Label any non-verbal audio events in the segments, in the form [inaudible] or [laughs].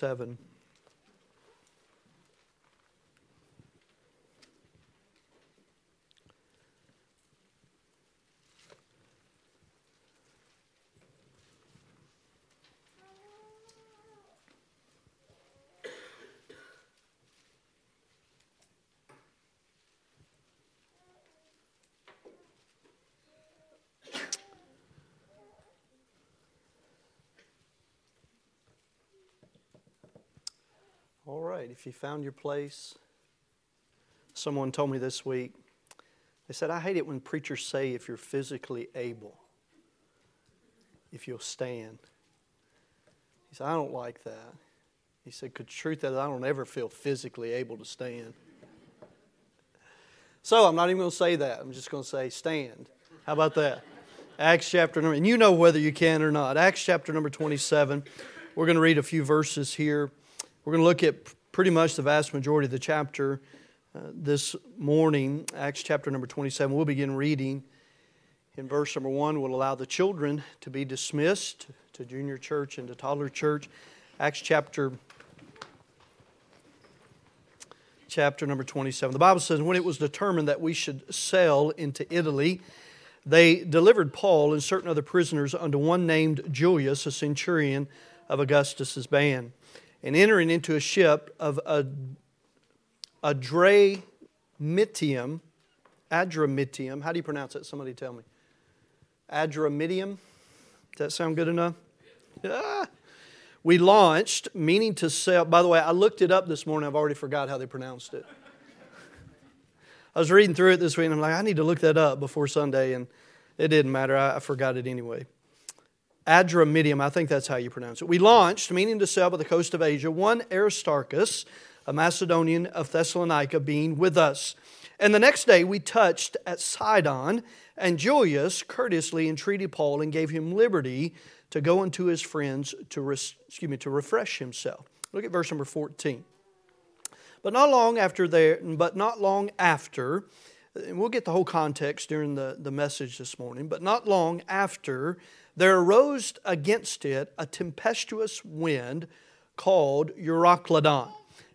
7. All right, if you found your place, someone told me this week, they said, I hate it when preachers say if you're physically able, if you'll stand. He said, I don't like that. He said, the truth is, I don't ever feel physically able to stand. So I'm not even going to say that. I'm just going to say stand. How about that? Acts chapter number, and you know whether you can or not. Acts chapter number 27. We're going to read a few verses here. We're going to look at pretty much the vast majority of the chapter uh, this morning, Acts chapter number 27. We'll begin reading in verse number 1. We'll allow the children to be dismissed to junior church and to toddler church. Acts chapter chapter number 27. The Bible says, When it was determined that we should sail into Italy, they delivered Paul and certain other prisoners unto one named Julius, a centurion of Augustus's band and entering into a ship of a, Adramyttium, Adramyttium. How do you pronounce that? Somebody tell me. Adramitium. Does that sound good enough? Yeah. We launched, meaning to sail. By the way, I looked it up this morning. I've already forgot how they pronounced it. I was reading through it this week, and I'm like, I need to look that up before Sunday, and it didn't matter. I, I forgot it anyway. Adramyttium, I think that's how you pronounce it. We launched, meaning to sail by the coast of Asia, one Aristarchus, a Macedonian of Thessalonica, being with us. And the next day we touched at Sidon, and Julius courteously entreated Paul and gave him liberty to go unto his friends to, res- excuse me, to refresh himself. Look at verse number 14. But not long after there, but not long after, and we'll get the whole context during the, the message this morning, but not long after there arose against it a tempestuous wind called Euroclydon.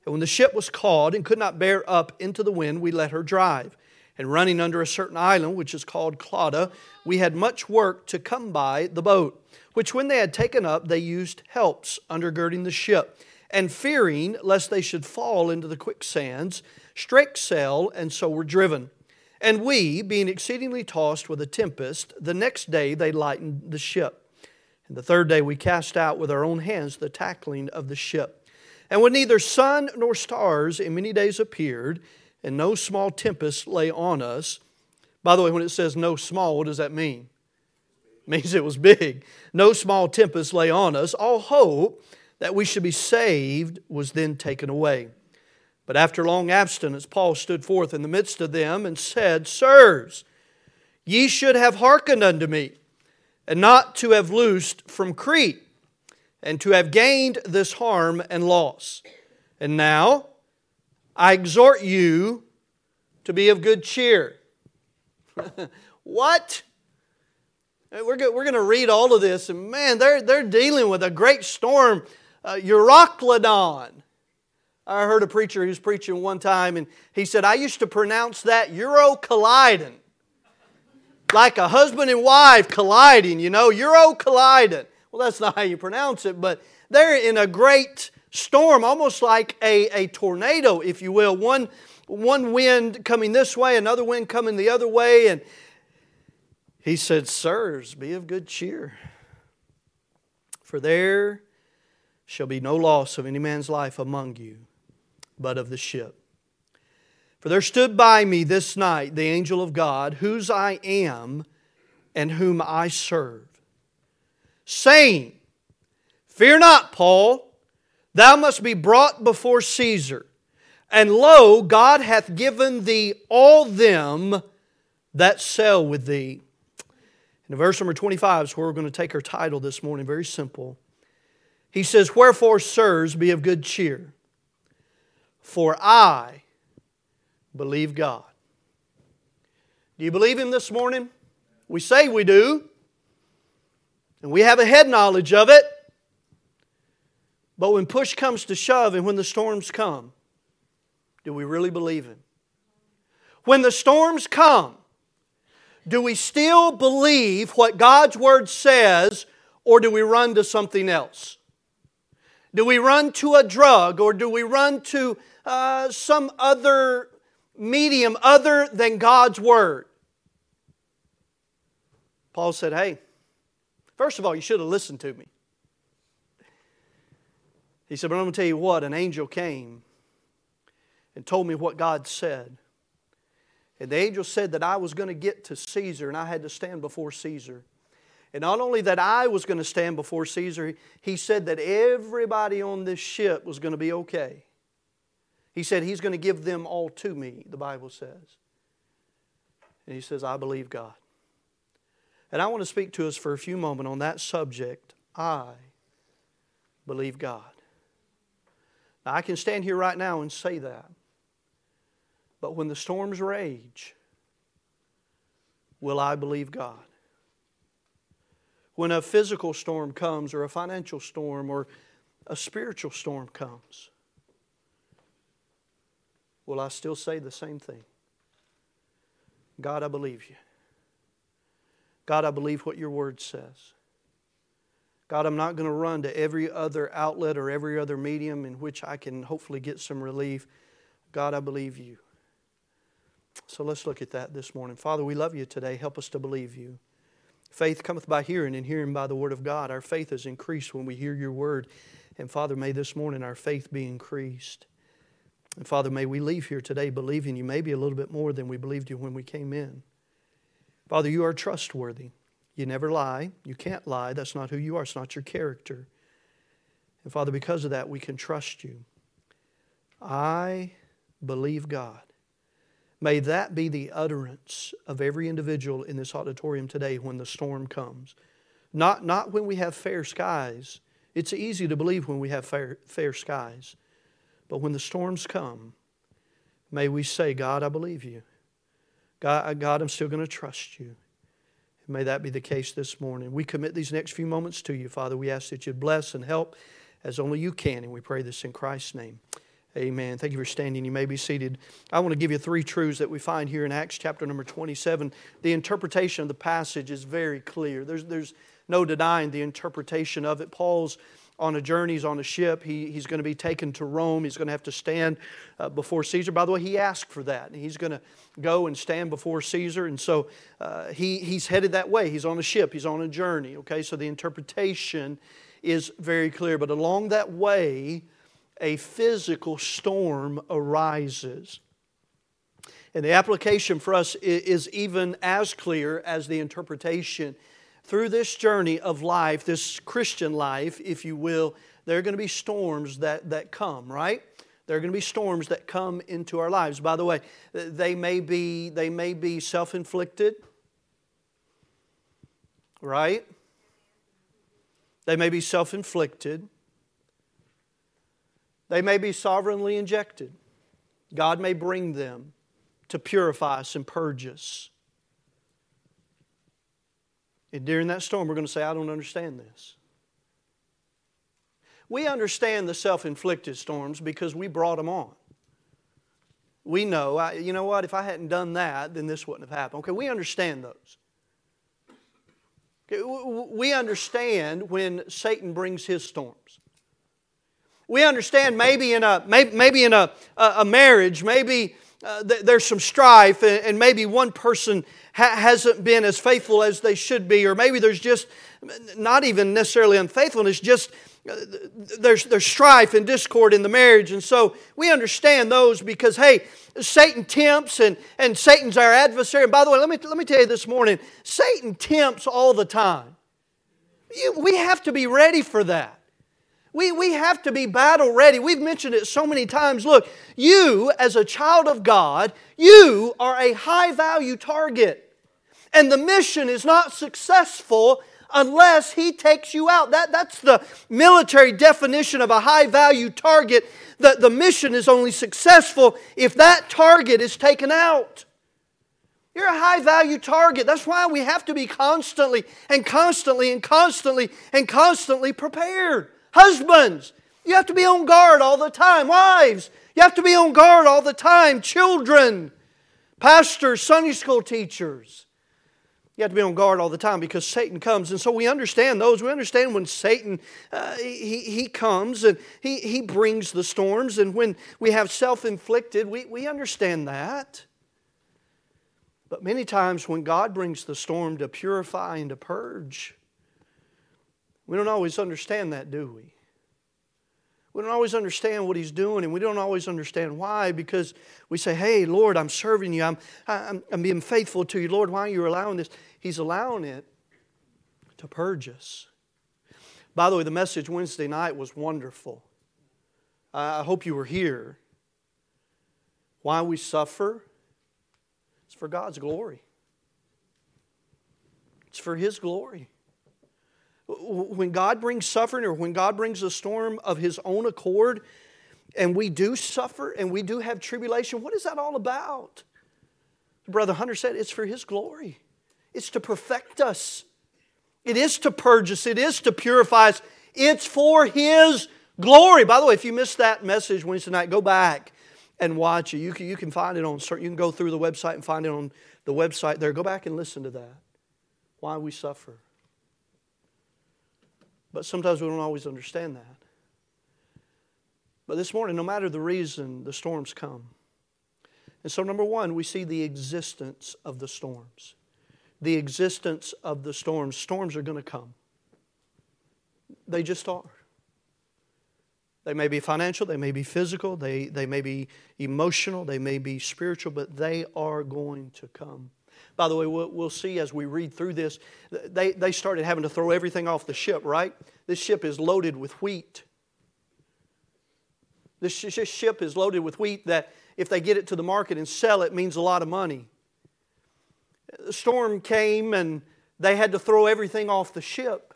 And when the ship was called and could not bear up into the wind, we let her drive. And running under a certain island, which is called Clauda, we had much work to come by the boat, which when they had taken up, they used helps undergirding the ship. And fearing lest they should fall into the quicksands, strake sail, and so were driven. And we, being exceedingly tossed with a tempest, the next day they lightened the ship. And the third day we cast out with our own hands the tackling of the ship. And when neither sun nor stars in many days appeared, and no small tempest lay on us. By the way, when it says no small, what does that mean? It means it was big. No small tempest lay on us. All hope that we should be saved was then taken away. But after long abstinence, Paul stood forth in the midst of them and said, Sirs, ye should have hearkened unto me, and not to have loosed from Crete, and to have gained this harm and loss. And now I exhort you to be of good cheer. [laughs] what? We're going, to read all of this, and man, they're, they're dealing with a great storm, uh, Euroclydon. I heard a preacher who was preaching one time, and he said, I used to pronounce that Euro colliding. Like a husband and wife colliding, you know, Euro colliding. Well, that's not how you pronounce it, but they're in a great storm, almost like a, a tornado, if you will. One, one wind coming this way, another wind coming the other way. And he said, Sirs, be of good cheer. For there shall be no loss of any man's life among you but of the ship. For there stood by me this night the angel of God, whose I am and whom I serve, saying, Fear not, Paul, thou must be brought before Caesar. And lo, God hath given thee all them that sell with thee. In verse number 25 is where we're going to take our title this morning, very simple. He says, Wherefore, sirs, be of good cheer for I believe God. Do you believe Him this morning? We say we do, and we have a head knowledge of it. But when push comes to shove and when the storms come, do we really believe Him? When the storms come, do we still believe what God's Word says or do we run to something else? Do we run to a drug or do we run to uh, some other medium other than God's Word? Paul said, Hey, first of all, you should have listened to me. He said, But I'm going to tell you what, an angel came and told me what God said. And the angel said that I was going to get to Caesar and I had to stand before Caesar. And not only that I was going to stand before Caesar, he said that everybody on this ship was going to be okay. He said he's going to give them all to me, the Bible says. And he says, I believe God. And I want to speak to us for a few moments on that subject. I believe God. Now, I can stand here right now and say that. But when the storms rage, will I believe God? When a physical storm comes, or a financial storm, or a spiritual storm comes, will I still say the same thing? God, I believe you. God, I believe what your word says. God, I'm not going to run to every other outlet or every other medium in which I can hopefully get some relief. God, I believe you. So let's look at that this morning. Father, we love you today. Help us to believe you. Faith cometh by hearing, and hearing by the word of God. Our faith is increased when we hear your word. And Father, may this morning our faith be increased. And Father, may we leave here today believing you maybe a little bit more than we believed you when we came in. Father, you are trustworthy. You never lie. You can't lie. That's not who you are, it's not your character. And Father, because of that, we can trust you. I believe God. May that be the utterance of every individual in this auditorium today when the storm comes. Not, not when we have fair skies. It's easy to believe when we have fair, fair skies. But when the storms come, may we say, God, I believe you. God, God I'm still going to trust you. And may that be the case this morning. We commit these next few moments to you, Father. We ask that you bless and help as only you can, and we pray this in Christ's name. Amen. Thank you for standing. You may be seated. I want to give you three truths that we find here in Acts chapter number 27. The interpretation of the passage is very clear. There's, there's no denying the interpretation of it. Paul's on a journey, he's on a ship. He, he's going to be taken to Rome. He's going to have to stand uh, before Caesar. By the way, he asked for that. He's going to go and stand before Caesar. And so uh, he, he's headed that way. He's on a ship, he's on a journey. Okay, so the interpretation is very clear. But along that way, a physical storm arises. And the application for us is even as clear as the interpretation through this journey of life, this Christian life, if you will, there are going to be storms that, that come, right? There are going to be storms that come into our lives. By the way, they may be, they may be self inflicted, right? They may be self inflicted. They may be sovereignly injected. God may bring them to purify us and purge us. And during that storm, we're going to say, I don't understand this. We understand the self inflicted storms because we brought them on. We know, I, you know what, if I hadn't done that, then this wouldn't have happened. Okay, we understand those. Okay, we understand when Satan brings his storms. We understand maybe in a, maybe in a, a marriage, maybe uh, there's some strife, and, maybe one person ha- hasn't been as faithful as they should be, or maybe there's just not even necessarily unfaithfulness, just uh, there's, there's strife and discord in the marriage. And so we understand those because, hey, Satan tempts and, and Satan's our adversary. And by the way, let me, let me tell you this morning Satan tempts all the time. You, we have to be ready for that. We, we have to be battle ready. We've mentioned it so many times. Look, you, as a child of God, you are a high value target. And the mission is not successful unless He takes you out. That, that's the military definition of a high value target. That the mission is only successful if that target is taken out. You're a high value target. That's why we have to be constantly and constantly and constantly and constantly prepared. Husbands, You have to be on guard all the time. Wives, you have to be on guard all the time. Children, pastors, Sunday school teachers. You have to be on guard all the time because Satan comes. And so we understand those. We understand when Satan, uh, he, he comes and he, he brings the storms. And when we have self inflicted, we, we understand that. But many times when God brings the storm to purify and to purge, we don't always understand that, do we? We don't always understand what he's doing, and we don't always understand why because we say, Hey, Lord, I'm serving you. I'm, I'm, I'm being faithful to you. Lord, why are you allowing this? He's allowing it to purge us. By the way, the message Wednesday night was wonderful. I hope you were here. Why we suffer? It's for God's glory, it's for His glory. When God brings suffering or when God brings a storm of His own accord, and we do suffer and we do have tribulation, what is that all about? Brother Hunter said it's for His glory, it's to perfect us, it is to purge us, it is to purify us, it's for His glory. By the way, if you missed that message Wednesday night, go back and watch it. You can, you can find it on, you can go through the website and find it on the website there. Go back and listen to that. Why we suffer. But sometimes we don't always understand that. But this morning, no matter the reason, the storms come. And so, number one, we see the existence of the storms. The existence of the storms. Storms are going to come, they just are. They may be financial, they may be physical, they, they may be emotional, they may be spiritual, but they are going to come. By the way, we'll, we'll see as we read through this, they, they started having to throw everything off the ship, right? This ship is loaded with wheat. This ship is loaded with wheat that if they get it to the market and sell it means a lot of money. The storm came and they had to throw everything off the ship.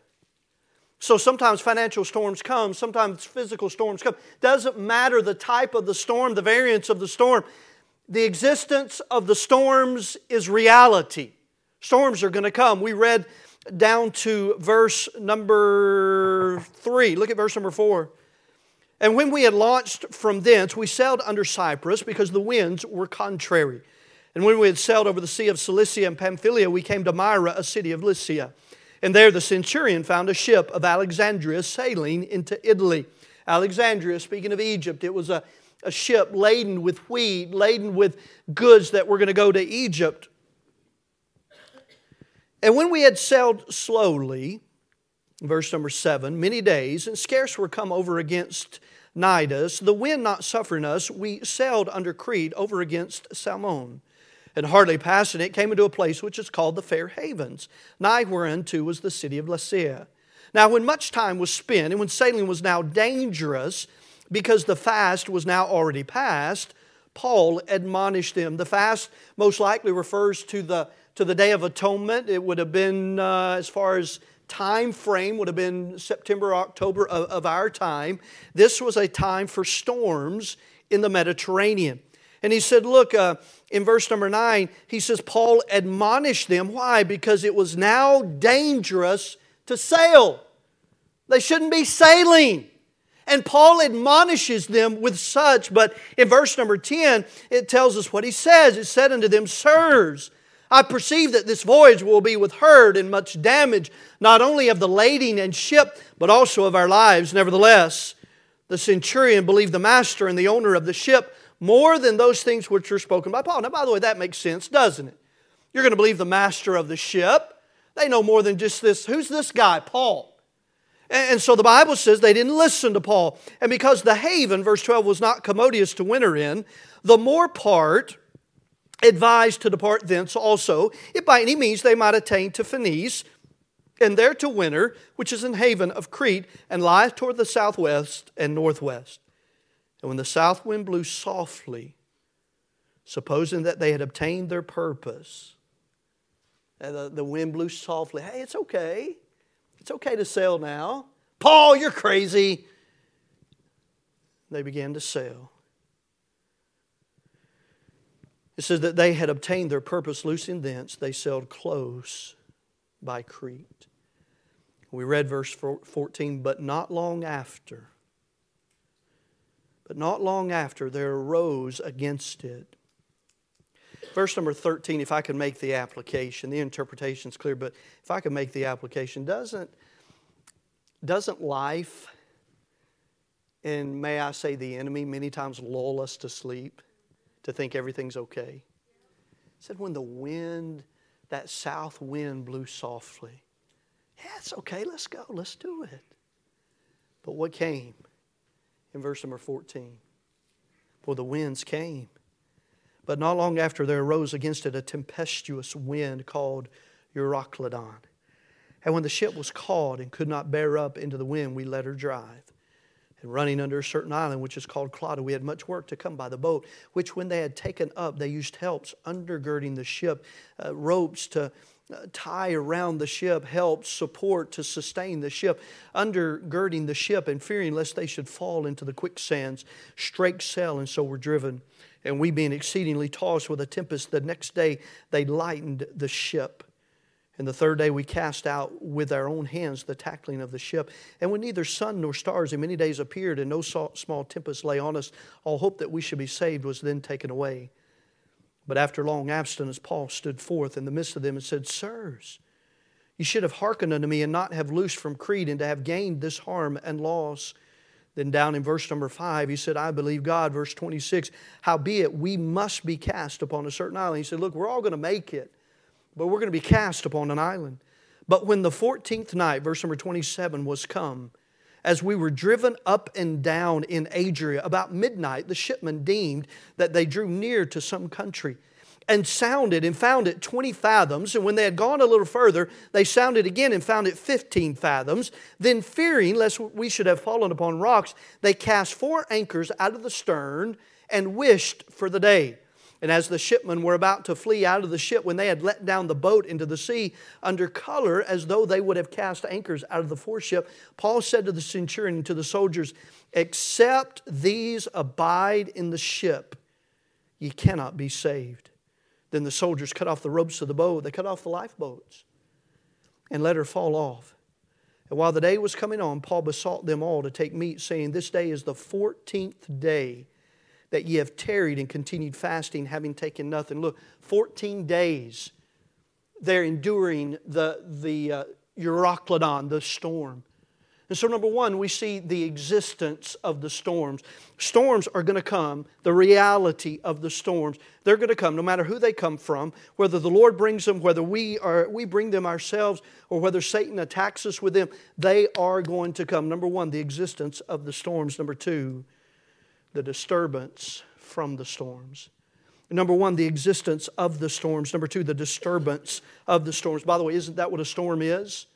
So sometimes financial storms come, sometimes physical storms come. Doesn't matter the type of the storm, the variance of the storm the existence of the storms is reality. Storms are going to come. We read down to verse number three. Look at verse number four. And when we had launched from thence, we sailed under Cyprus because the winds were contrary. And when we had sailed over the sea of Cilicia and Pamphylia, we came to Myra, a city of Lycia. And there the centurion found a ship of Alexandria sailing into Italy. Alexandria, speaking of Egypt, it was a a ship laden with wheat, laden with goods that were going to go to Egypt. And when we had sailed slowly, verse number seven, many days, and scarce were come over against Cnidus, the wind not suffering us, we sailed under Crete over against Salmone. And hardly passing it, came into a place which is called the Fair Havens, nigh whereunto was the city of Lasea. Now, when much time was spent, and when sailing was now dangerous, because the fast was now already past, Paul admonished them. The fast most likely refers to the, to the Day of Atonement. It would have been, uh, as far as time frame, would have been September, October of, of our time. This was a time for storms in the Mediterranean. And he said, Look, uh, in verse number nine, he says, Paul admonished them. Why? Because it was now dangerous to sail. They shouldn't be sailing. And Paul admonishes them with such, but in verse number 10, it tells us what he says. It said unto them, Sirs, I perceive that this voyage will be with hurt and much damage, not only of the lading and ship, but also of our lives. Nevertheless, the centurion believed the master and the owner of the ship more than those things which were spoken by Paul. Now, by the way, that makes sense, doesn't it? You're going to believe the master of the ship. They know more than just this. Who's this guy, Paul? And so the Bible says they didn't listen to Paul. And because the haven, verse 12, was not commodious to winter in, the more part advised to depart thence also, if by any means they might attain to Phoenice, and there to winter, which is an haven of Crete, and lieth toward the southwest and northwest. And when the south wind blew softly, supposing that they had obtained their purpose, and the, the wind blew softly, hey, it's okay. It's okay to sell now. Paul, you're crazy. They began to sell. It says that they had obtained their purpose loosing thence, they sailed close by Crete. We read verse 14, but not long after, But not long after, there arose against it. Verse number 13, if I can make the application, the interpretation is clear, but if I can make the application, doesn't, doesn't life, and may I say the enemy, many times lull us to sleep to think everything's okay? It said when the wind, that south wind blew softly. Yeah, it's okay, let's go, let's do it. But what came? in verse number 14. Well, the winds came. But not long after there arose against it a tempestuous wind called Euroclydon. And when the ship was caught and could not bear up into the wind, we let her drive. And running under a certain island, which is called Clauda, we had much work to come by the boat, which when they had taken up, they used helps undergirding the ship, uh, ropes to tie around the ship, help, support to sustain the ship, undergirding the ship and fearing lest they should fall into the quicksands, strake sail, and so were driven. And we being exceedingly tossed with a tempest, the next day they lightened the ship. And the third day we cast out with our own hands the tackling of the ship. And when neither sun nor stars in many days appeared, and no small tempest lay on us, all hope that we should be saved was then taken away. But after long abstinence, Paul stood forth in the midst of them and said, Sirs, you should have hearkened unto me and not have loosed from Crete and to have gained this harm and loss. Then down in verse number five, he said, I believe God. Verse 26, howbeit we must be cast upon a certain island. He said, Look, we're all going to make it, but we're going to be cast upon an island. But when the 14th night, verse number 27, was come, as we were driven up and down in Adria, about midnight, the shipmen deemed that they drew near to some country and sounded and found it 20 fathoms. And when they had gone a little further, they sounded again and found it 15 fathoms. Then, fearing lest we should have fallen upon rocks, they cast four anchors out of the stern and wished for the day. And as the shipmen were about to flee out of the ship, when they had let down the boat into the sea under color as though they would have cast anchors out of the foreship, Paul said to the centurion and to the soldiers, Except these abide in the ship, ye cannot be saved. Then the soldiers cut off the ropes of the boat, they cut off the lifeboats, and let her fall off. And while the day was coming on, Paul besought them all to take meat, saying, This day is the fourteenth day that ye have tarried and continued fasting, having taken nothing. Look, 14 days they're enduring the, the uh, Euroclydon, the storm. And so, number one, we see the existence of the storms. Storms are going to come, the reality of the storms. They're going to come no matter who they come from, whether the Lord brings them, whether we, are, we bring them ourselves, or whether Satan attacks us with them. They are going to come. Number one, the existence of the storms. Number two, the disturbance from the storms. Number one, the existence of the storms. Number two, the disturbance of the storms. By the way, isn't that what a storm is?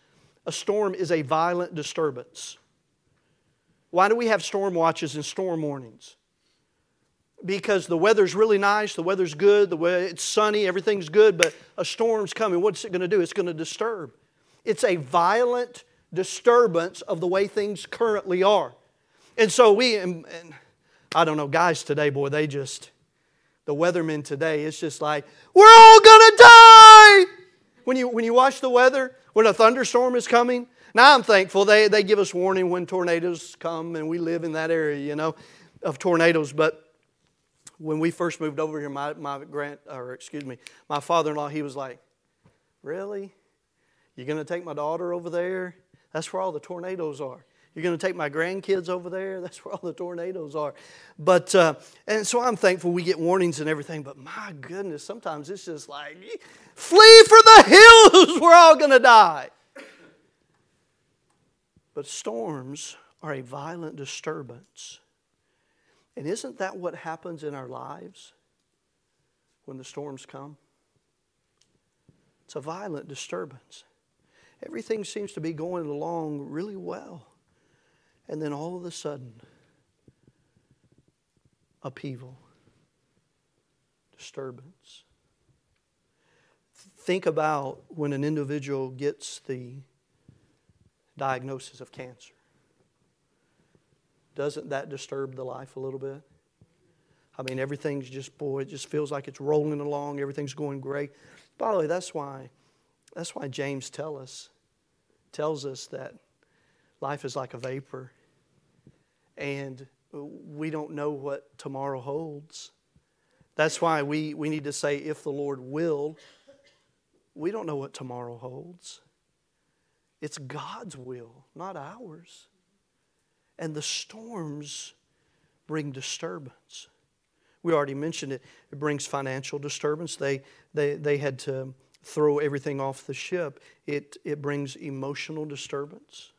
A storm is a violent disturbance. Why do we have storm watches and storm warnings? Because the weather's really nice, the weather's good, the way it's sunny, everything's good, but a storm's coming. What's it going to do? It's going to disturb. It's a violent disturbance of the way things currently are. And so we, and, and I don't know, guys today, boy, they just, the weathermen today, it's just like, we're all gonna die! When you, when you watch the weather, when a thunderstorm is coming, now I'm thankful they, they give us warning when tornadoes come and we live in that area, you know, of tornadoes. But when we first moved over here, my, my grand, or excuse me, my father-in-law, he was like, really? You're to take my daughter over there? That's where all the tornadoes are. You're going to take my grandkids over there? [laughs] That's where all the tornadoes are. But, uh, and so I'm thankful we get warnings and everything, but my goodness, sometimes it's just like, flee for the hills, we're all going to die. But storms are a violent disturbance. And isn't that what happens in our lives when the storms come? It's a violent disturbance. Everything seems to be going along really well. And then all of a sudden, upheaval, disturbance. Think about when an individual gets the diagnosis of cancer. Doesn't that disturb the life a little bit? I mean, everything's just, boy, it just feels like it's rolling along, everything's going great. By the way, that's why, that's why James tell us, tells us that Life is like a vapor. And we don't know what tomorrow holds. That's why we, we need to say, if the Lord will. We don't know what tomorrow holds. It's God's will, not ours. And the storms bring disturbance. We already mentioned it. It brings financial disturbance. They, they, they had to throw everything off the ship. It, it brings emotional disturbance,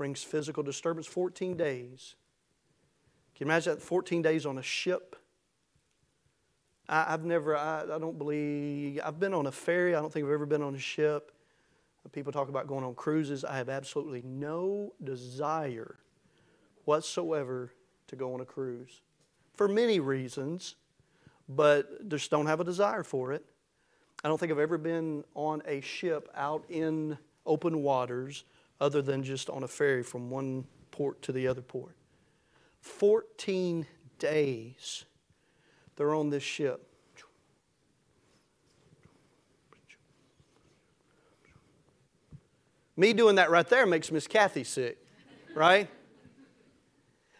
brings physical disturbance. 14 days. Can you imagine that? 14 days on a ship. I, have never, I, I don't believe, I've been on a ferry. I don't think I've ever been on a ship. People talk about going on cruises. I have absolutely no desire whatsoever to go on a cruise for many reasons, but just don't have a desire for it. I don't think I've ever been on a ship out in open waters other than just on a ferry from one port to the other port. 14 days they're on this ship. Me doing that right there makes Miss Kathy sick, right?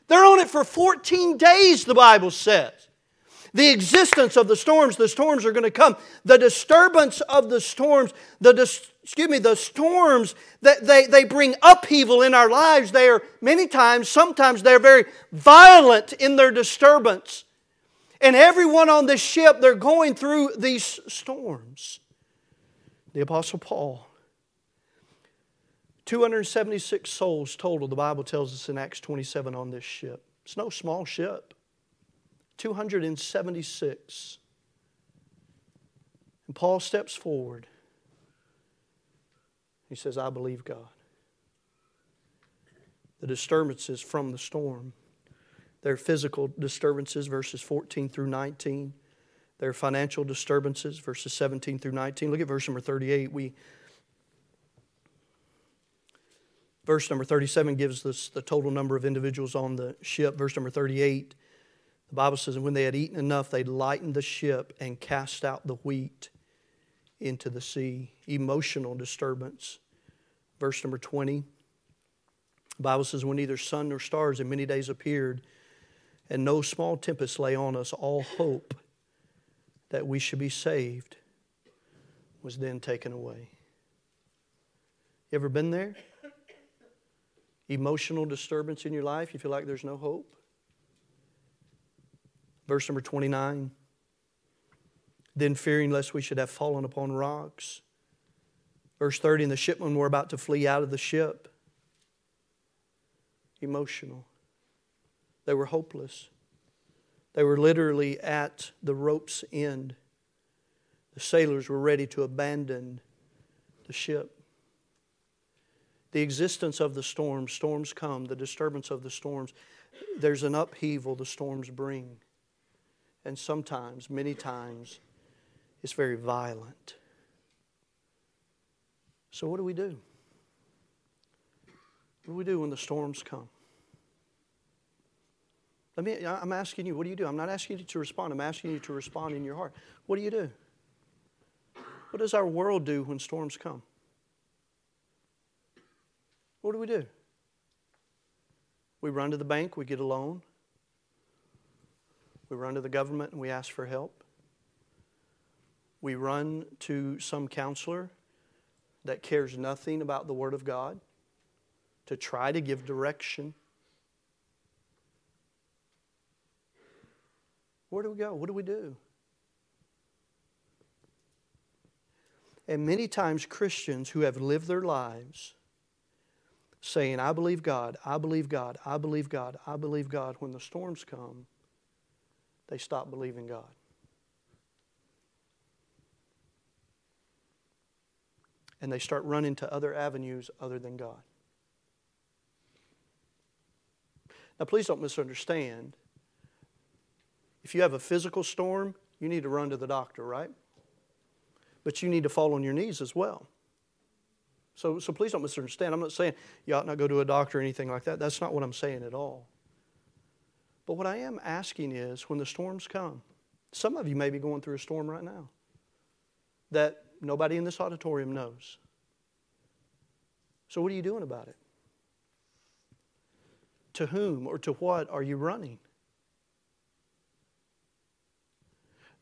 They're on it for 14 days, the Bible says the existence of the storms. The storms are going to come. The disturbance of the storms, the dis- excuse me, the storms that they, they bring upheaval in our lives. They are many times, sometimes they're very violent in their disturbance. And everyone on this ship, they're going through these storms. The Apostle Paul. 276 souls total, the Bible tells us in Acts 27 on this ship. It's no small ship. 276. And Paul steps forward. He says, I believe God. The disturbances from the storm. Their physical disturbances, verses 14 through 19. Their financial disturbances, verses 17 through 19. Look at verse number 38. We Verse number 37 gives us the total number of individuals on the ship. Verse number 38 the Bible says, and when they had eaten enough, they lightened the ship and cast out the wheat into the sea. Emotional disturbance. Verse number 20. The Bible says, when neither sun nor stars in many days appeared, and no small tempest lay on us, all hope that we should be saved was then taken away. You ever been there? Emotional disturbance in your life? You feel like there's no hope? Verse number 29. Then, fearing lest we should have fallen upon rocks. Verse 30, and the shipmen were about to flee out of the ship. Emotional. They were hopeless. They were literally at the rope's end. The sailors were ready to abandon the ship. The existence of the storms, storms come, the disturbance of the storms. There's an upheaval the storms bring and sometimes, many times, it's very violent. So, what do we do? What do we do when the storms come? Let me, I'm asking you, what do you do? I'm not asking you to respond, I'm asking you to respond in your heart. What do you do? What does our world do when storms come? What do we do? We run to the bank, we get a loan, we run to the government and we ask for help. We run to some counselor that cares nothing about the Word of God to try to give direction. Where do we go? What do we do? And many times, Christians who have lived their lives saying, I believe God, I believe God, I believe God, I believe God, when the storms come, they stop believing God. And they start running to other avenues other than God. Now, please don't misunderstand. If you have a physical storm, you need to run to the doctor, right? But you need to fall on your knees as well. So, so please don't misunderstand. I'm not saying you ought not go to a doctor or anything like that. That's not what I'm saying at all. But what I am asking is when the storms come, some of you may be going through a storm right now that nobody in this auditorium knows. So, what are you doing about it? to whom or to what are you running?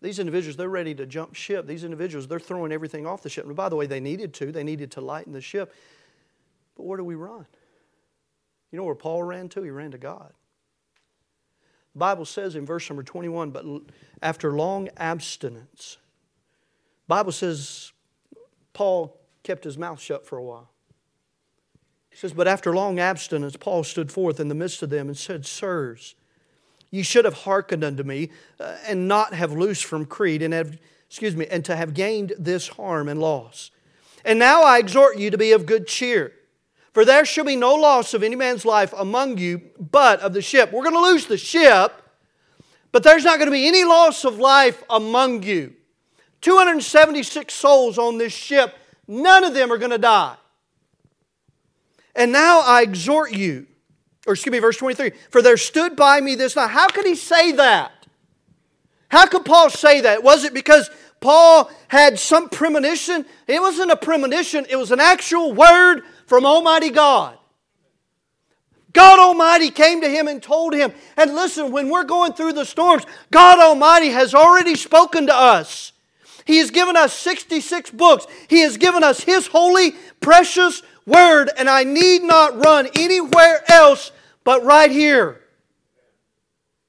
These individuals, they're ready to jump ship. These individuals, they're throwing everything off the ship. And by the way, they needed to. They needed to lighten the ship. But where do we run? You know where Paul ran to? He ran to God. Bible says in verse number 21, but after long abstinence, Bible says Paul kept his mouth shut for a while. He says, But after long abstinence, Paul stood forth in the midst of them and said, Sirs, you should have hearkened unto me uh, and not have loosed from Crete and have, excuse me, and to have gained this harm and loss. And now I exhort you to be of good cheer. For there shall be no loss of any man's life among you, but of the ship. We're going to lose the ship, but there's not going to be any loss of life among you. 276 souls on this ship, none of them are going to die. And now I exhort you, or excuse me, verse 23 For there stood by me this night. How could he say that? How could Paul say that? Was it because Paul had some premonition? It wasn't a premonition, it was an actual word from Almighty God. God Almighty came to him and told him, and listen, when we're going through the storms, God Almighty has already spoken to us. He has given us 66 books. He has given us His holy, precious word, and I need not run anywhere else but right here.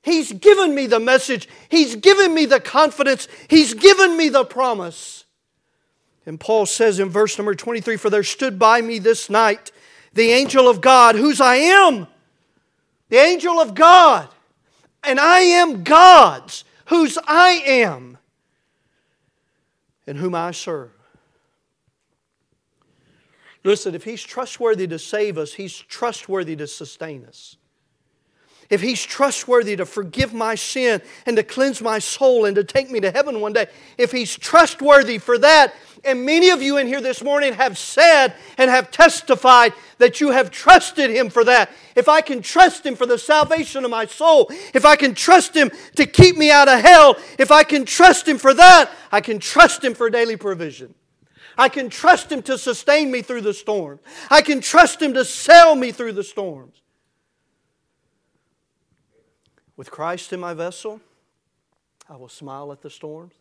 He's given me the message, He's given me the confidence, He's given me the promise. And Paul says in verse number 23 For there stood by me this night the angel of God, whose I am. The angel of God. And I am God's, whose I am, and whom I serve. Listen, if He's trustworthy to save us, He's trustworthy to sustain us if He's trustworthy to forgive my sin and to cleanse my soul and to take me to heaven one day, if He's trustworthy for that, and many of you in here this morning have said and have testified that you have trusted Him for that. If I can trust Him for the salvation of my soul, if I can trust Him to keep me out of hell, if I can trust Him for that, I can trust Him for daily provision. I can trust Him to sustain me through the storm. I can trust Him to sail me through the storms. With Christ in my vessel, I will smile at the storms.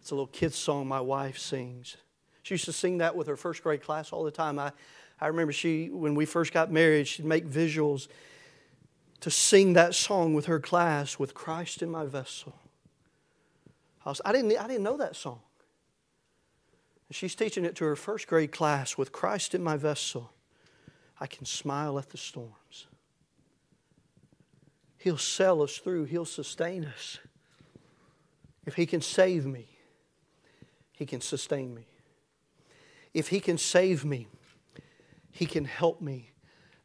It's a little kid's song my wife sings. She used to sing that with her first grade class all the time. I, I remember she, when we first got married, she'd make visuals to sing that song with her class, with Christ in my vessel. I, was, I, didn't, I didn't know that song. She's teaching it to her first grade class with Christ in my vessel. I can smile at the storms. He'll sell us through, He'll sustain us. If He can save me, He can sustain me. If He can save me, He can help me.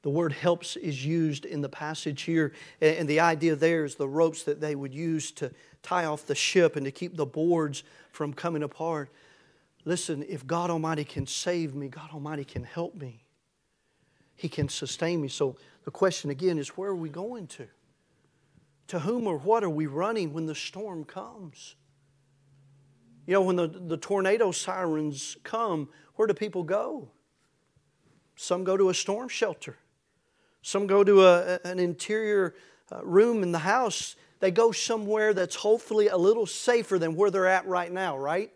The word helps is used in the passage here, and the idea there is the ropes that they would use to tie off the ship and to keep the boards from coming apart. Listen, if God Almighty can save me, God Almighty can help me. He can sustain me. So the question again is where are we going to? To whom or what are we running when the storm comes? You know, when the, the tornado sirens come, where do people go? Some go to a storm shelter. Some go to a, an interior uh, room in the house. They go somewhere that's hopefully a little safer than where they're at right now, right?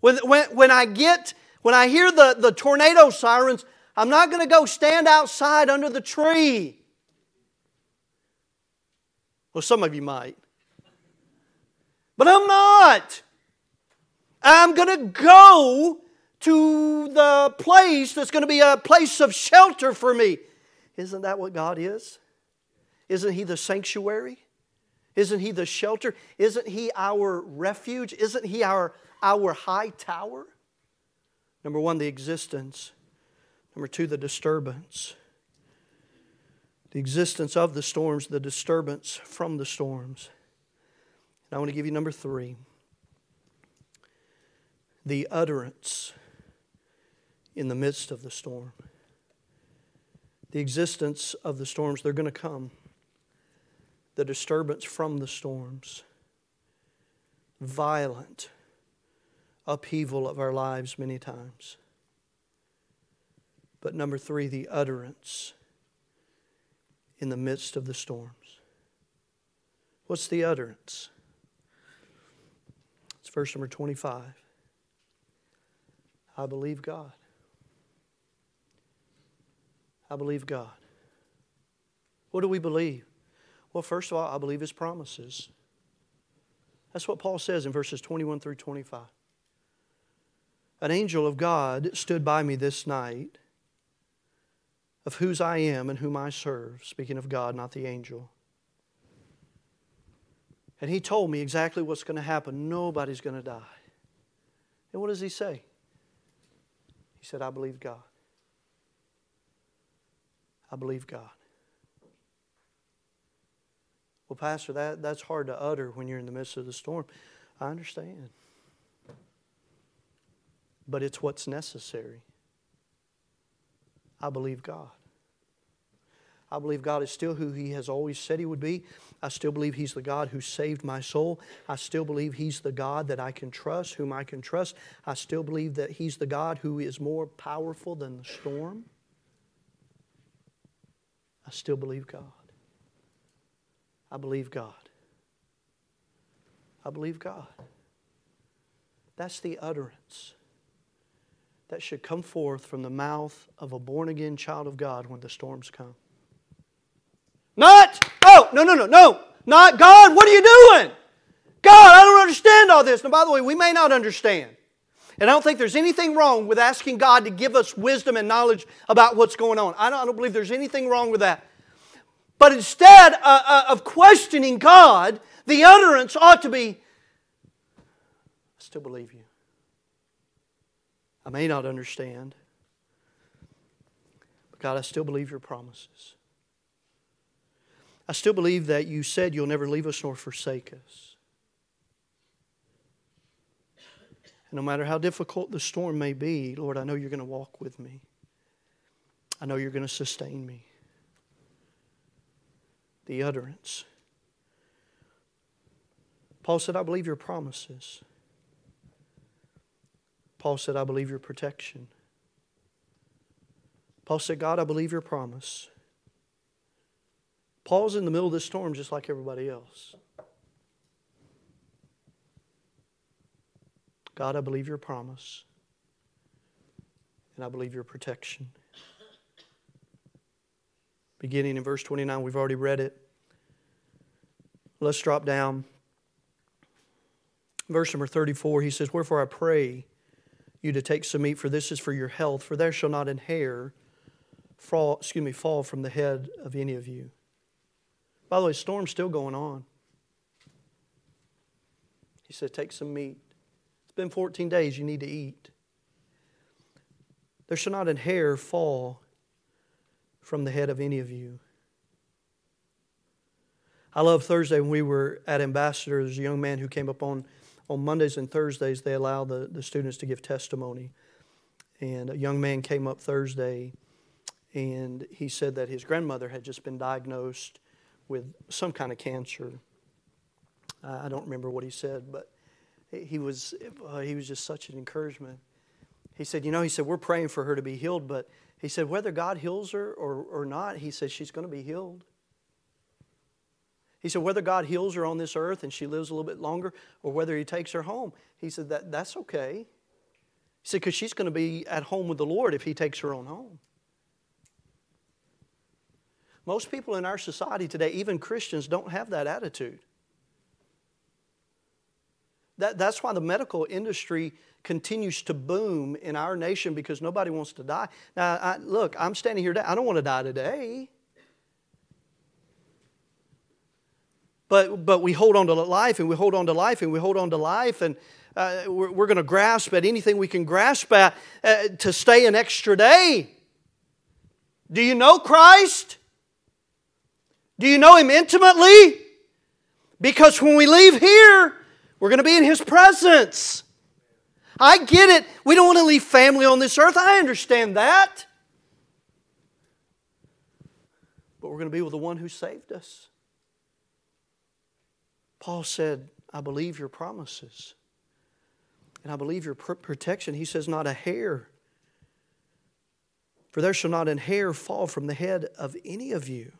When, when, when I get, when I hear the, the tornado sirens, I'm not going to go stand outside under the tree. Well, some of you might. But I'm not. I'm going to go to the place that's going to be a place of shelter for me. Isn't that what God is? Isn't He the sanctuary? Isn't He the shelter? Isn't He our refuge? Isn't He our, our high tower? Number one, the existence. Number two, the disturbance the existence of the storms, the disturbance from the storms. And I want to give you number three the utterance in the midst of the storm. The existence of the storms, they're going to come. The disturbance from the storms. Violent upheaval of our lives many times. But number three, the utterance in the midst of the storms. What's the utterance? It's verse number 25. I believe God. I believe God. What do we believe? Well, first of all, I believe His promises. That's what Paul says in verses 21 through 25. An angel of God stood by me this night, of whose I am and whom I serve, speaking of God, not the angel. And he told me exactly what's going to happen. Nobody's going to die. And what does he say? He said, I believe God. I believe God. Well, Pastor, that, that's hard to utter when you're in the midst of the storm. I understand. But it's what's necessary. I believe God. I believe God is still who He has always said He would be. I still believe He's the God who saved my soul. I still believe He's the God that I can trust, whom I can trust. I still believe that He's the God who is more powerful than the storm. I still believe God. I believe God. I believe God. That's the utterance that should come forth from the mouth of a born again child of God when the storms come. Not, oh, no, no, no, no, not God, what are you doing? God, I don't understand all this. Now, by the way, we may not understand. And I don't think there's anything wrong with asking God to give us wisdom and knowledge about what's going on. I don't, I don't believe there's anything wrong with that. But instead uh, uh, of questioning God, the utterance ought to be I still believe you. I may not understand, but God, I still believe your promises. I still believe that you said you'll never leave us nor forsake us. And no matter how difficult the storm may be, Lord, I know you're going to walk with me. I know you're going to sustain me the utterance. Paul said, I believe your promises. Paul said, I believe your protection. Paul said, God, I believe your promise. Paul's in the middle of this storm just like everybody else. God, I believe your promise. And I believe your protection beginning in verse 29. We've already read it. Let's drop down. Verse number 34, he says, Wherefore I pray you to take some meat, for this is for your health, for there shall not an hair fall, excuse me, fall from the head of any of you. By the way, storm's still going on. He said, Take some meat. It's been 14 days, you need to eat. There shall not an hair fall from the head of any of you. I love Thursday when we were at Ambassador. There's a young man who came up on, on Mondays and Thursdays. They allow the, the students to give testimony. And a young man came up Thursday and he said that his grandmother had just been diagnosed with some kind of cancer. I don't remember what he said, but he was, uh, he was just such an encouragement. He said, You know, he said, we're praying for her to be healed, but he said, whether God heals her or, or not, he said, she's going to be healed. He said, whether God heals her on this earth and she lives a little bit longer, or whether He takes her home, He said, that, that's okay. He said, because she's going to be at home with the Lord if He takes her on home. Most people in our society today, even Christians, don't have that attitude. That, that's why the medical industry continues to boom in our nation because nobody wants to die. Now, I, look, I'm standing here today. I don't want to die today. But, but we hold on to life and we hold on to life and we hold on to life and uh, we're, we're going to grasp at anything we can grasp at uh, to stay an extra day. Do you know Christ? Do you know Him intimately? Because when we leave here, we're going to be in His presence. I get it. We don't want to leave family on this earth. I understand that. But we're going to be with the one who saved us. Paul said, I believe your promises. And I believe your pr- protection. He says, Not a hair. For there shall not an hair fall from the head of any of you.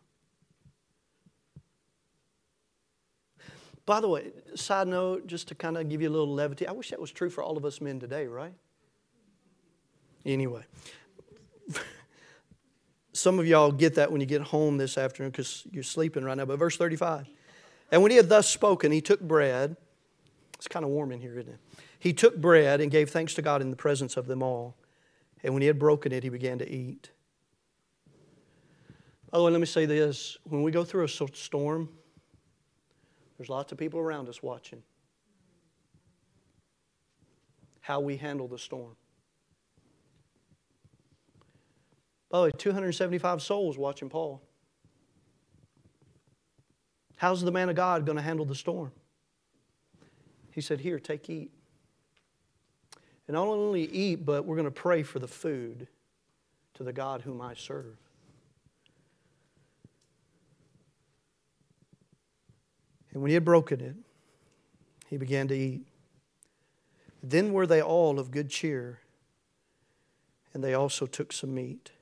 By the way, side note, just to kind of give you a little levity, I wish that was true for all of us men today, right? Anyway, [laughs] some of y'all get that when you get home this afternoon because you're sleeping right now. But verse 35 and when he had thus spoken, he took bread. It's kind of warm in here, isn't it? He took bread and gave thanks to God in the presence of them all. And when he had broken it, he began to eat. Oh, and let me say this when we go through a storm, there's lots of people around us watching. How we handle the storm. By the way, 275 souls watching Paul. How's the man of God going to handle the storm? He said, Here, take, eat. And not only eat, but we're going to pray for the food to the God whom I serve. And when he had broken it, he began to eat. Then were they all of good cheer, and they also took some meat.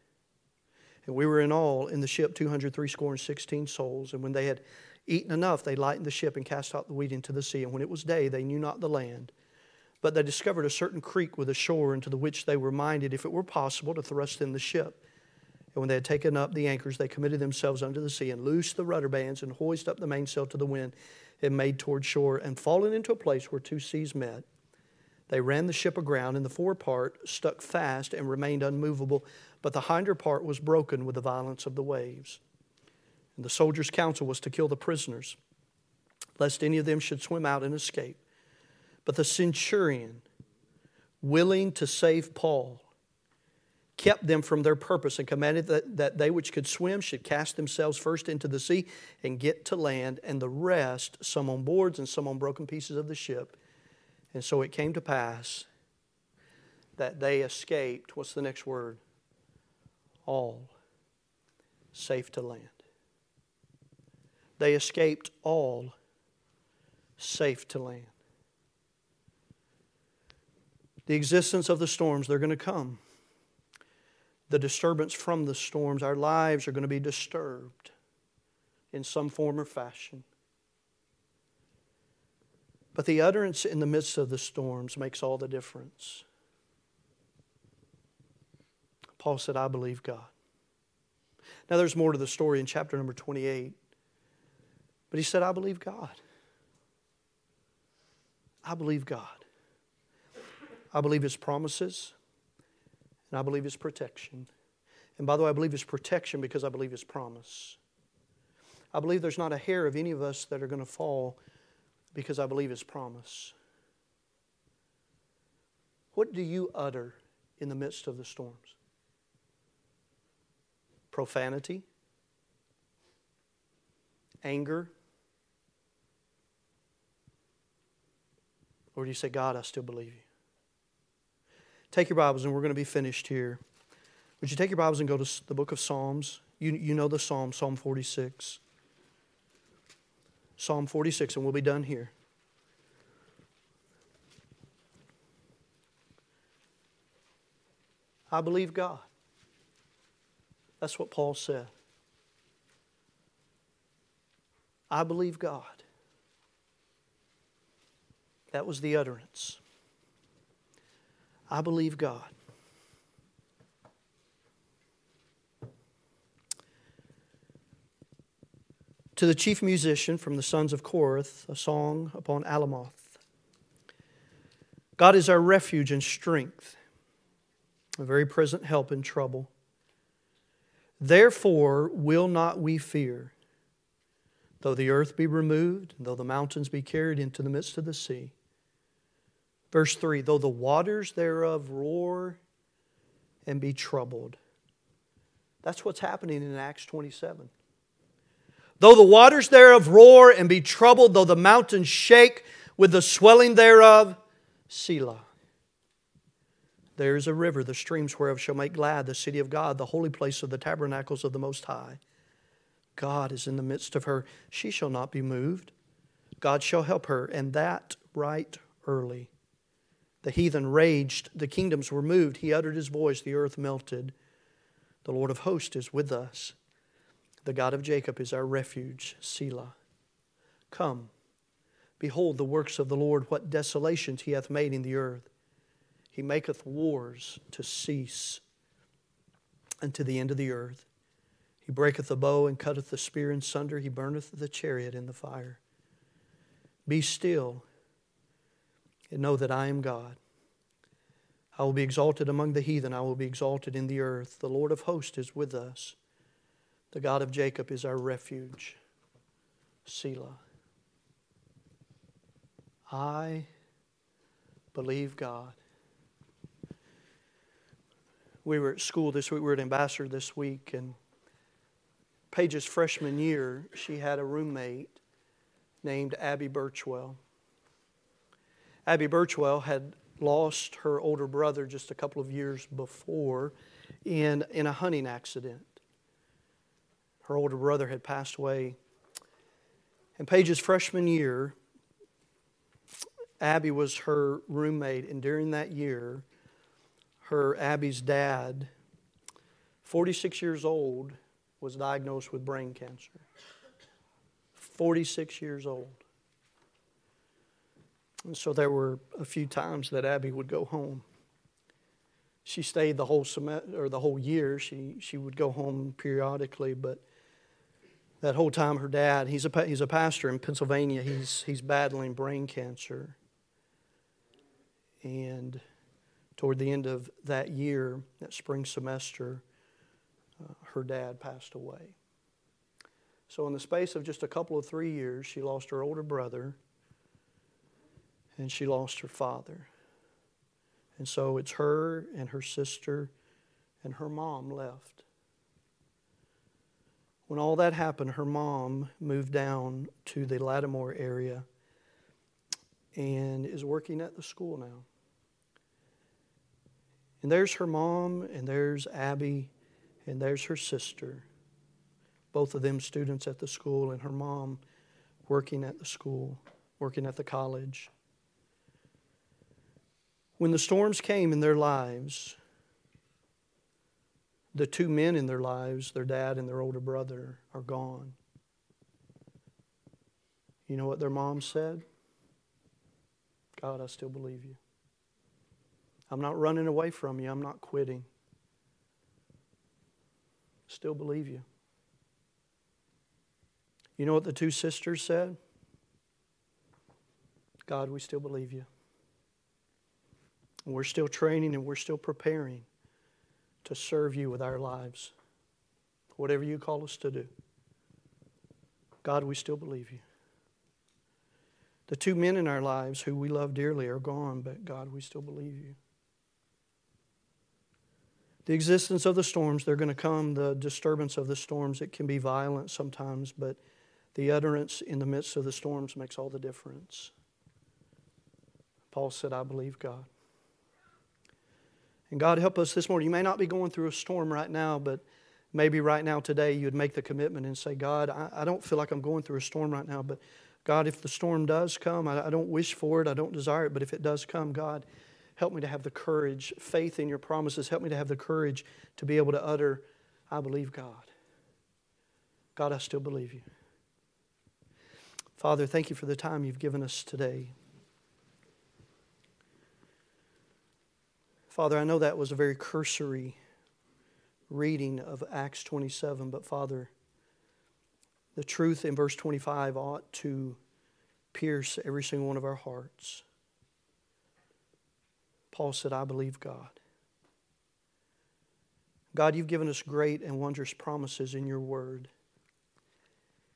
And we were in all in the ship 203 score and 16 souls. And when they had eaten enough, they lightened the ship and cast out the wheat into the sea. And when it was day, they knew not the land. But they discovered a certain creek with a shore, into the which they were minded, if it were possible, to thrust in the ship. And when they had taken up the anchors, they committed themselves unto the sea, and loosed the rudder bands, and hoisted up the mainsail to the wind, and made toward shore. And falling into a place where two seas met, they ran the ship aground, and the forepart stuck fast and remained unmovable, but the hinder part was broken with the violence of the waves. And the soldiers' counsel was to kill the prisoners, lest any of them should swim out and escape. But the centurion, willing to save Paul, kept them from their purpose and commanded that, that they which could swim should cast themselves first into the sea and get to land, and the rest, some on boards and some on broken pieces of the ship. And so it came to pass that they escaped. What's the next word? All safe to land. They escaped all safe to land. The existence of the storms, they're going to come the disturbance from the storms, our lives are going to be disturbed in some form or fashion. But the utterance in the midst of the storms makes all the difference. Paul said, I believe God. Now, there's more to the story in chapter number 28. But he said, I believe God. I believe God. I believe his promises. And I believe His protection. And by the way, I believe His protection because I believe His promise. I believe there's not a hair of any of us that are going to fall because I believe His promise. What do you utter in the midst of the storms? Profanity? Anger? Or do you say, God, I still believe you? Take your Bibles, and we're going to be finished here. Would you take your Bibles and go to the book of Psalms? You, you know the Psalm, Psalm 46. Psalm 46, and we'll be done here. I believe God. That's what Paul said. I believe God. That was the utterance. I believe God. To the chief musician from the sons of Korah, a song upon Alamoth. God is our refuge and strength, a very present help in trouble. Therefore will not we fear, though the earth be removed, and though the mountains be carried into the midst of the sea Verse 3 Though the waters thereof roar and be troubled. That's what's happening in Acts 27. Though the waters thereof roar and be troubled, though the mountains shake with the swelling thereof, Selah. There is a river, the streams whereof shall make glad the city of God, the holy place of the tabernacles of the Most High. God is in the midst of her. She shall not be moved. God shall help her, and that right early. The heathen raged, the kingdoms were moved. He uttered his voice, the earth melted. The Lord of hosts is with us. The God of Jacob is our refuge, Selah. Come, Behold the works of the Lord, what desolations he hath made in the earth. He maketh wars to cease unto the end of the earth. He breaketh the bow and cutteth the spear in sunder. He burneth the chariot in the fire. Be still and know that I am God. I will be exalted among the heathen. I will be exalted in the earth. The Lord of hosts is with us. The God of Jacob is our refuge. Selah. I believe God. We were at school this week, we were at Ambassador this week, and Paige's freshman year, she had a roommate named Abby Birchwell. Abby Birchwell had lost her older brother just a couple of years before in, in a hunting accident. Her older brother had passed away. In Paige's freshman year, Abby was her roommate, and during that year, her Abby's dad, 46 years old, was diagnosed with brain cancer. 46 years old. And so there were a few times that Abby would go home. She stayed the whole semester or the whole year. She she would go home periodically, but that whole time her dad, he's a he's a pastor in Pennsylvania. He's he's battling brain cancer. And toward the end of that year, that spring semester, uh, her dad passed away. So, in the space of just a couple of three years, she lost her older brother and she lost her father. And so it's her and her sister and her mom left. When all that happened, her mom moved down to the Lattimore area and is working at the school now. And there's her mom, and there's Abby, and there's her sister. Both of them students at the school, and her mom working at the school, working at the college. When the storms came in their lives, the two men in their lives, their dad and their older brother, are gone. You know what their mom said? God, I still believe you. I'm not running away from you. I'm not quitting. Still believe you. You know what the two sisters said? God, we still believe you. We're still training and we're still preparing to serve you with our lives. Whatever you call us to do. God, we still believe you. The two men in our lives who we love dearly are gone, but God, we still believe you the existence of the storms, they're going to come, the disturbance of the storms. It can be violent sometimes, but the utterance in the midst of the storms makes all the difference. Paul said, I believe God. And God, help us this morning. You may not be going through a storm right now, but maybe right now today you'd make the commitment and say, God, I, I don't feel like I'm going through a storm right now, but God, if the storm does come, I, I don't wish for it, I don't desire it, but if it does come, God, Help me to have the courage, faith in your promises. Help me to have the courage to be able to utter, I believe God. God, I still believe you. Father, thank you for the time you've given us today. Father, I know that was a very cursory reading of Acts 27, but Father, the truth in verse 25 ought to pierce every single one of our hearts. Paul said, I believe God. God, you've given us great and wondrous promises in your word.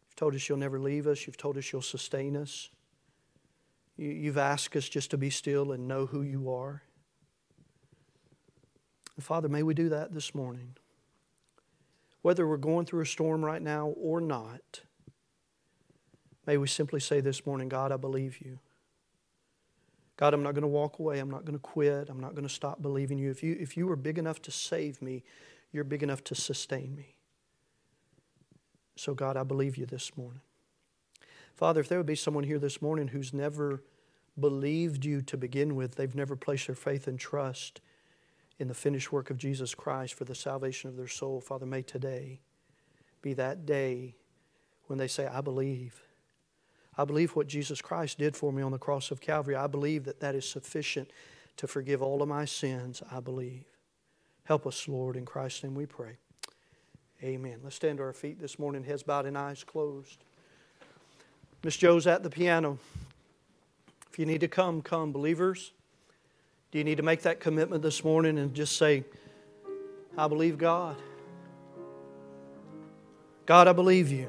You've told us you'll never leave us, you've told us you'll sustain us. You've asked us just to be still and know who you are. And Father, may we do that this morning. Whether we're going through a storm right now or not, may we simply say this morning, God, I believe you. God, I'm not going to walk away. I'm not going to quit. I'm not going to stop believing you. If you, if you are big enough to save me, you're big enough to sustain me. So, God, I believe you this morning. Father, if there would be someone here this morning who's never believed you to begin with, they've never placed their faith and trust in the finished work of Jesus Christ for the salvation of their soul, Father, may today be that day when they say, I believe. I believe what Jesus Christ did for me on the cross of Calvary. I believe that that is sufficient to forgive all of my sins. I believe. Help us, Lord, in Christ's name we pray. Amen. Let's stand to our feet this morning, heads bowed and eyes closed. Miss Joe's at the piano. If you need to come, come. Believers, do you need to make that commitment this morning and just say, I believe God? God, I believe you.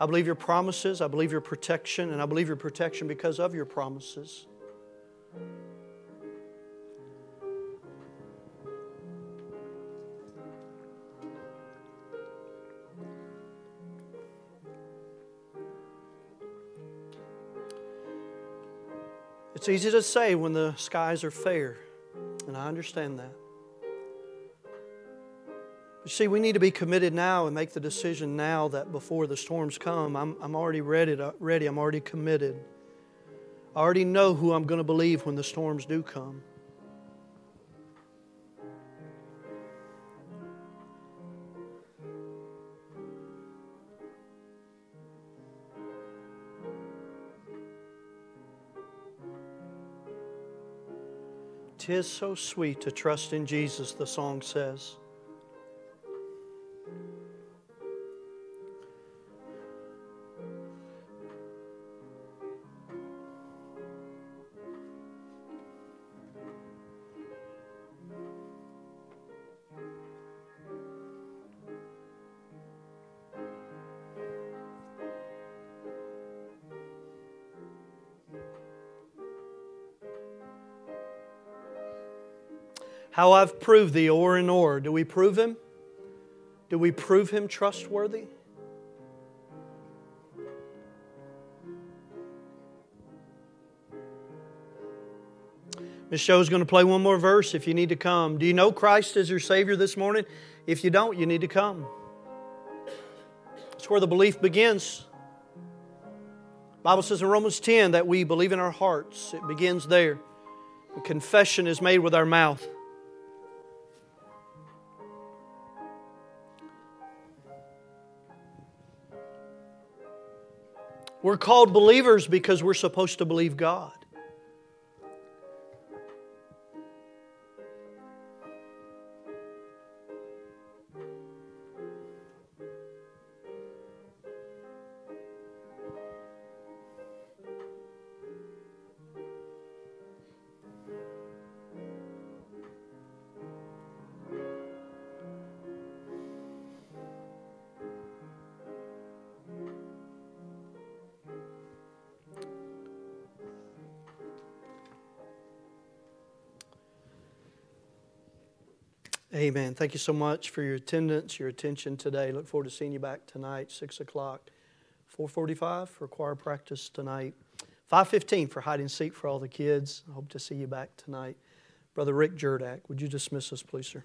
I believe your promises. I believe your protection. And I believe your protection because of your promises. It's easy to say when the skies are fair, and I understand that. But see, we need to be committed now and make the decision now that before the storms come, I'm, I'm already ready, ready, I'm already committed. I already know who I'm going to believe when the storms do come. Tis so sweet to trust in Jesus, the song says. How I've proved thee o'er and o'er. Do we prove him? Do we prove him trustworthy? Miss Show's going to play one more verse if you need to come. Do you know Christ as your Savior this morning? If you don't, you need to come. It's where the belief begins. Bible says in Romans 10 that we believe in our hearts. It begins there. The confession is made with our mouth. We're called believers because we're supposed to believe God. Amen. Thank you so much for your attendance, your attention today. Look forward to seeing you back tonight, six o'clock, four forty-five for choir practice tonight, five fifteen for hide and seek for all the kids. I hope to see you back tonight. Brother Rick Jurdak, would you dismiss us, please, sir?